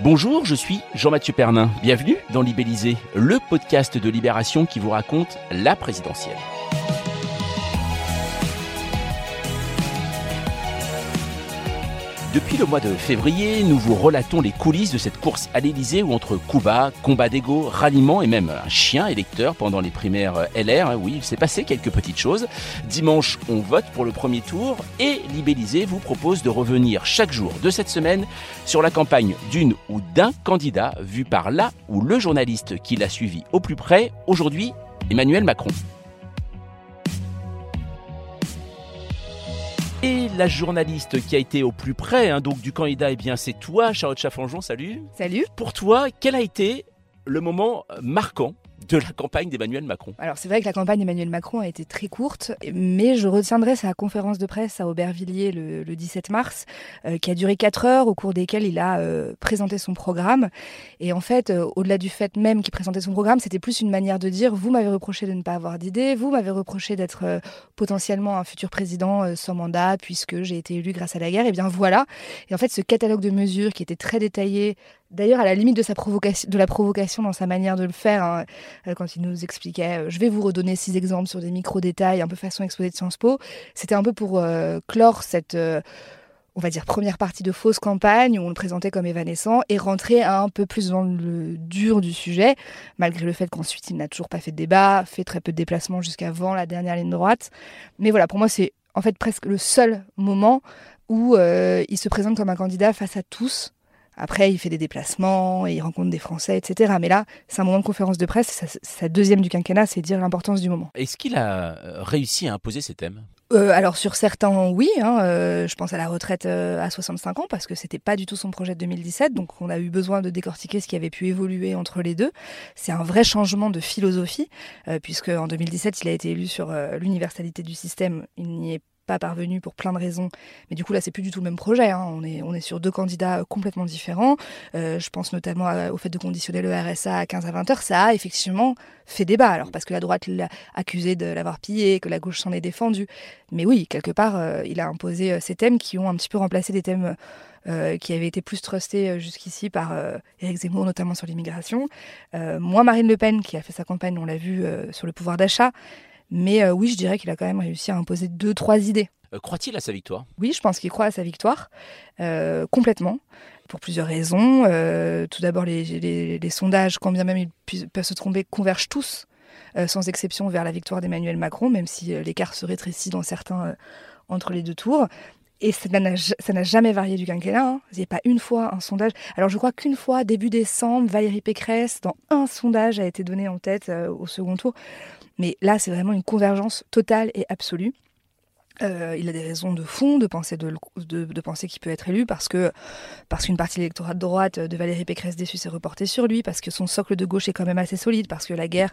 Bonjour, je suis Jean-Mathieu Pernin. Bienvenue dans Libellisé, le podcast de Libération qui vous raconte la présidentielle. Depuis le mois de février, nous vous relatons les coulisses de cette course à l'Élysée où entre Cuba, combat d'ego, ralliement et même un chien électeur pendant les primaires LR, oui, il s'est passé quelques petites choses. Dimanche, on vote pour le premier tour et Libellisé vous propose de revenir chaque jour de cette semaine sur la campagne d'une ou d'un candidat vu par là ou le journaliste qui l'a suivi au plus près, aujourd'hui Emmanuel Macron. La journaliste qui a été au plus près hein, donc du candidat, eh bien c'est toi, Charlotte Chaffanjon, salut. Salut. Pour toi, quel a été le moment marquant de la campagne d'Emmanuel Macron Alors c'est vrai que la campagne d'Emmanuel Macron a été très courte, mais je retiendrai sa conférence de presse à Aubervilliers le, le 17 mars, euh, qui a duré 4 heures, au cours desquelles il a euh, présenté son programme. Et en fait, euh, au-delà du fait même qu'il présentait son programme, c'était plus une manière de dire, vous m'avez reproché de ne pas avoir d'idée, vous m'avez reproché d'être potentiellement un futur président sans mandat, puisque j'ai été élu grâce à la guerre, et bien voilà. Et en fait, ce catalogue de mesures qui était très détaillé, d'ailleurs à la limite de, sa provocation, de la provocation dans sa manière de le faire, hein, euh, quand il nous expliquait euh, je vais vous redonner six exemples sur des micro-détails, un peu façon exposé de Sciences Po. C'était un peu pour euh, clore cette, on va dire, première partie de fausse campagne où on le présentait comme évanescent et rentrer un peu plus dans le dur du sujet, malgré le fait qu'ensuite il n'a toujours pas fait de débat, fait très peu de déplacements jusqu'avant la dernière ligne droite. Mais voilà, pour moi, c'est en fait presque le seul moment où il se présente comme un candidat face à tous après, il fait des déplacements et il rencontre des Français, etc. Mais là, c'est un moment de conférence de presse. Sa, sa deuxième du quinquennat, c'est dire l'importance du moment. Est-ce qu'il a réussi à imposer ses thèmes? Euh, alors sur certains, oui. hein, euh, je pense à la retraite euh, à 65 ans parce que c'était pas du tout son projet de 2017. Donc on a eu besoin de décortiquer ce qui avait pu évoluer entre les deux. C'est un vrai changement de philosophie euh, puisque en 2017 il a été élu sur euh, l'universalité du système. Il n'y est pas parvenu pour plein de raisons. Mais du coup, là, c'est plus du tout le même projet. hein. On, est, sur deux candidats euh, complètement différents. Euh, je pense notamment au fait de conditionner le RSA à 15 à 20 heures. Ça a effectivement fait débat. Alors, parce que la droite l'a accusé de l'avoir pillé, que la gauche s'en est défendue. Mais oui, quelque part, euh, il a imposé ces thèmes qui ont un petit peu remplacé des thèmes qui avaient été plus trustés euh, jusqu'ici par euh, Éric Zemmour, notamment sur l'immigration. Moins Marine Le Pen, qui a fait sa campagne, on l'a vu, sur le pouvoir d'achat. Mais euh, oui, je dirais qu'il a quand même réussi à imposer deux, trois idées. Euh, Croit-il à sa victoire? Oui, je pense qu'il croit à sa victoire, euh, complètement, pour plusieurs raisons. Tout d'abord, les, les- les sondages, quand bien même ils peuvent se tromper, convergent tous, sans exception, vers la victoire d'Emmanuel Macron, même si l'écart se rétrécit dans certains entre les deux tours. Et ça n'a jamais varié du quinquennat. hein. Il n'y a pas une fois un sondage. Alors je crois qu'une fois, début décembre, Valérie Pécresse, dans un sondage, a été donnée en tête euh, au second tour. Mais là, c'est vraiment une convergence totale et absolue. Euh, il a des raisons de fond de penser, de, de, de penser qu'il peut être élu parce que parce qu'une partie de l'électorat de droite de Valérie Pécresse déçue s'est reportée sur lui, parce que son socle de gauche est quand même assez solide, parce que la guerre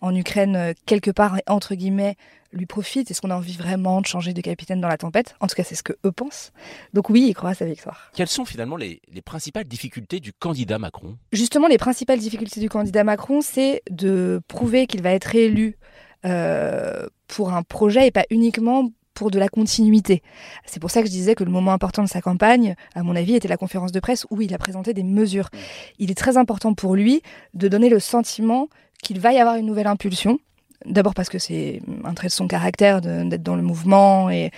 en Ukraine, euh, quelque part, entre guillemets, lui profite. Est-ce qu'on a envie vraiment de changer de capitaine dans la tempête? En tout cas, c'est ce que eux pensent. Donc oui, il croit à sa victoire. Quelles sont finalement les, les principales difficultés du candidat Macron? Justement, les principales difficultés du candidat Macron, c'est de prouver qu'il va être élu euh, pour un projet et pas uniquement pour de la continuité. C'est pour ça que je disais que le moment important de sa campagne, à mon avis, était la conférence de presse où il a présenté des mesures. Il est très important pour lui de donner le sentiment qu'il va y avoir une nouvelle impulsion. D'abord parce que c'est un trait de son caractère d'être dans le mouvement et,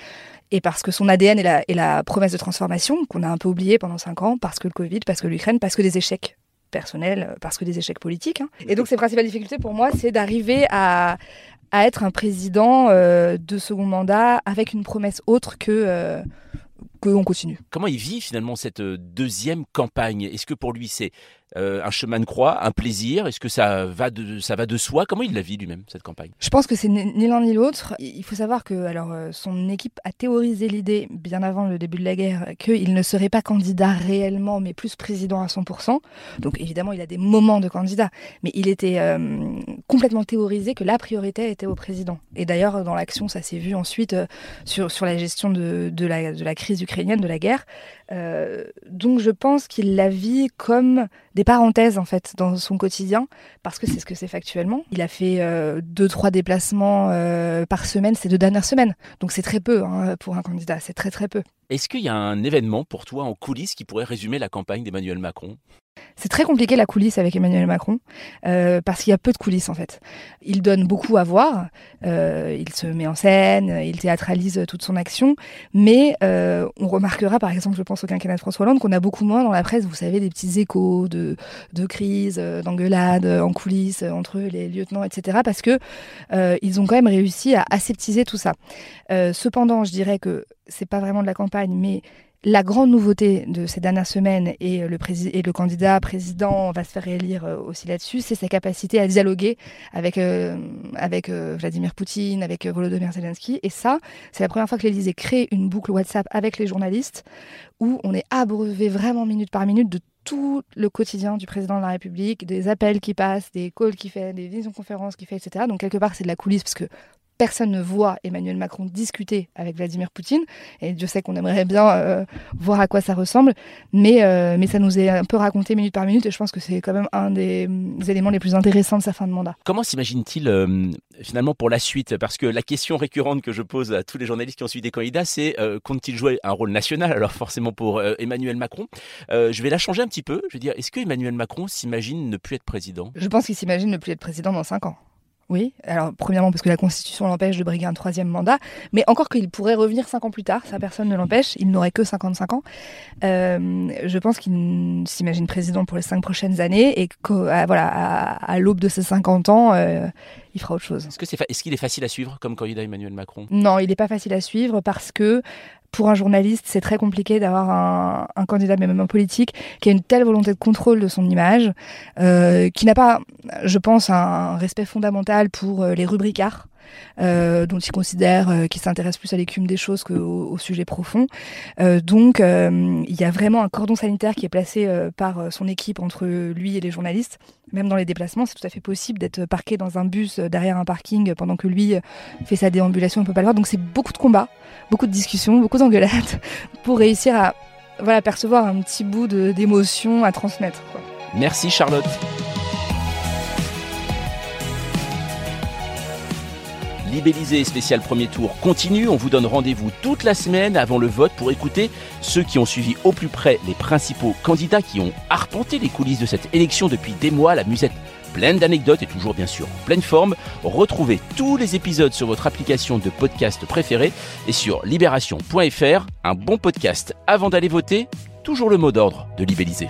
et parce que son ADN est la, est la promesse de transformation qu'on a un peu oublié pendant cinq ans, parce que le Covid, parce que l'Ukraine, parce que des échecs personnels, parce que des échecs politiques. hein. Et donc ses principales difficultés pour moi, c'est d'arriver à, à être un président euh, de second mandat avec une promesse autre que euh, qu'on continue. Comment il vit finalement cette euh, deuxième campagne? Est-ce que pour lui c'est euh, un chemin de croix, un plaisir Est-ce que ça va de, ça va de soi? Comment il la vit lui-même, cette campagne? Je pense que c'est ni l'un ni l'autre. Il faut savoir que alors, euh, son équipe a théorisé l'idée, bien avant le début de la guerre, qu'il ne serait pas candidat réellement, mais plus président à 100%. Donc évidemment, il a des moments de candidat, mais il était euh, complètement théorisé que la priorité était au président. Et d'ailleurs, dans l'action, ça s'est vu ensuite sur, sur la gestion de, de, la, de la crise ukrainienne, de la guerre. donc je pense qu'il la vit comme des parenthèses en fait dans son quotidien parce que c'est ce que c'est factuellement. Il a fait euh, deux trois déplacements euh, par semaine ces deux dernières semaines, donc c'est très peu hein, pour un candidat, c'est très très peu. Est-ce qu'il y a un événement pour toi en coulisses qui pourrait résumer la campagne d'Emmanuel Macron? C'est très compliqué la coulisse avec Emmanuel Macron euh, parce qu'il y a peu de coulisses en fait. Il donne beaucoup à voir, euh, il se met en scène, il théâtralise toute son action, mais euh, on remarquera par exemple, je pense au quinquennat de François Hollande, qu'on a beaucoup moins dans la presse, vous savez, des petits échos de, de crises, en coulisses entre les lieutenants, etc. Parce que ils ont quand même réussi à aseptiser tout ça. cependant, je dirais que c'est pas vraiment de la campagne, mais la grande nouveauté de ces dernières semaines, et le, et le candidat président va se faire élire euh, aussi là-dessus, c'est sa capacité à dialoguer avec, euh, avec euh, Vladimir Poutine, avec Volodymyr Zelensky. Et ça, c'est la première fois que l'Élysée crée une boucle WhatsApp avec les journalistes, où on est abreuvé vraiment minute par minute de tout le quotidien du président de la République, des appels qui passent, des calls qu'il fait, des visioconférences qu'il fait, etc. Donc quelque part, c'est de la coulisse, parce que personne ne voit Emmanuel Macron discuter avec Vladimir Poutine. Et Dieu sait qu'on aimerait bien euh, voir à quoi ça ressemble. Mais, euh, mais ça nous est un peu raconté minute par minute. Et je pense que c'est quand même un des, éléments les plus intéressants de sa fin de mandat. Comment s'imagine-t-il euh, finalement pour la suite? Parce que la question récurrente que je pose à tous les journalistes qui ont suivi des candidats, c'est compte-t-il jouer un rôle national Alors forcément pour Emmanuel Macron? je vais la changer un petit peu. Je vais dire, est-ce que Emmanuel Macron s'imagine ne plus être président? Je pense qu'il s'imagine ne plus être président dans 5 ans. Oui, alors premièrement parce que la Constitution l'empêche de briguer un troisième mandat, mais encore qu'il pourrait revenir cinq ans plus tard, ça personne ne l'empêche, il n'aurait que 55 ans. Euh, je pense qu'il s'imagine président pour les cinq prochaines années et qu'à voilà, à, l'aube de ses 50 ans, euh, il fera autre chose. Est-ce qu'il est, est, est facile à suivre comme candidat Emmanuel Macron? Non, il n'est pas facile à suivre parce que pour un journaliste, c'est très compliqué d'avoir un, candidat, même un politique, qui a une telle volonté de contrôle de son image, euh, qui n'a pas, je pense, un respect fondamental pour euh, les rubricards. Euh, dont il considère euh, qu'il s'intéresse plus à l'écume des choses qu'au au sujet profond. Euh, donc, il y a vraiment un cordon sanitaire qui est placé par son équipe entre lui et les journalistes. Même dans les déplacements, c'est tout à fait possible d'être parqué dans un bus derrière un parking pendant que lui fait sa déambulation, on ne peut pas le voir. Donc, c'est beaucoup de combats, beaucoup de discussions, beaucoup d'engueulades pour réussir à voilà, percevoir un petit bout d'émotion à transmettre. Merci Charlotte. Libellisé spécial premier tour continue. On vous donne rendez-vous toute la semaine avant le vote pour écouter ceux qui ont suivi au plus près les principaux candidats qui ont arpenté les coulisses de cette élection depuis des mois. La musette pleine d'anecdotes et toujours bien sûr en pleine forme. Retrouvez tous les épisodes sur votre application de podcast préférée et sur libération.fr. Un bon podcast avant d'aller voter, toujours le mot d'ordre de Libellisé.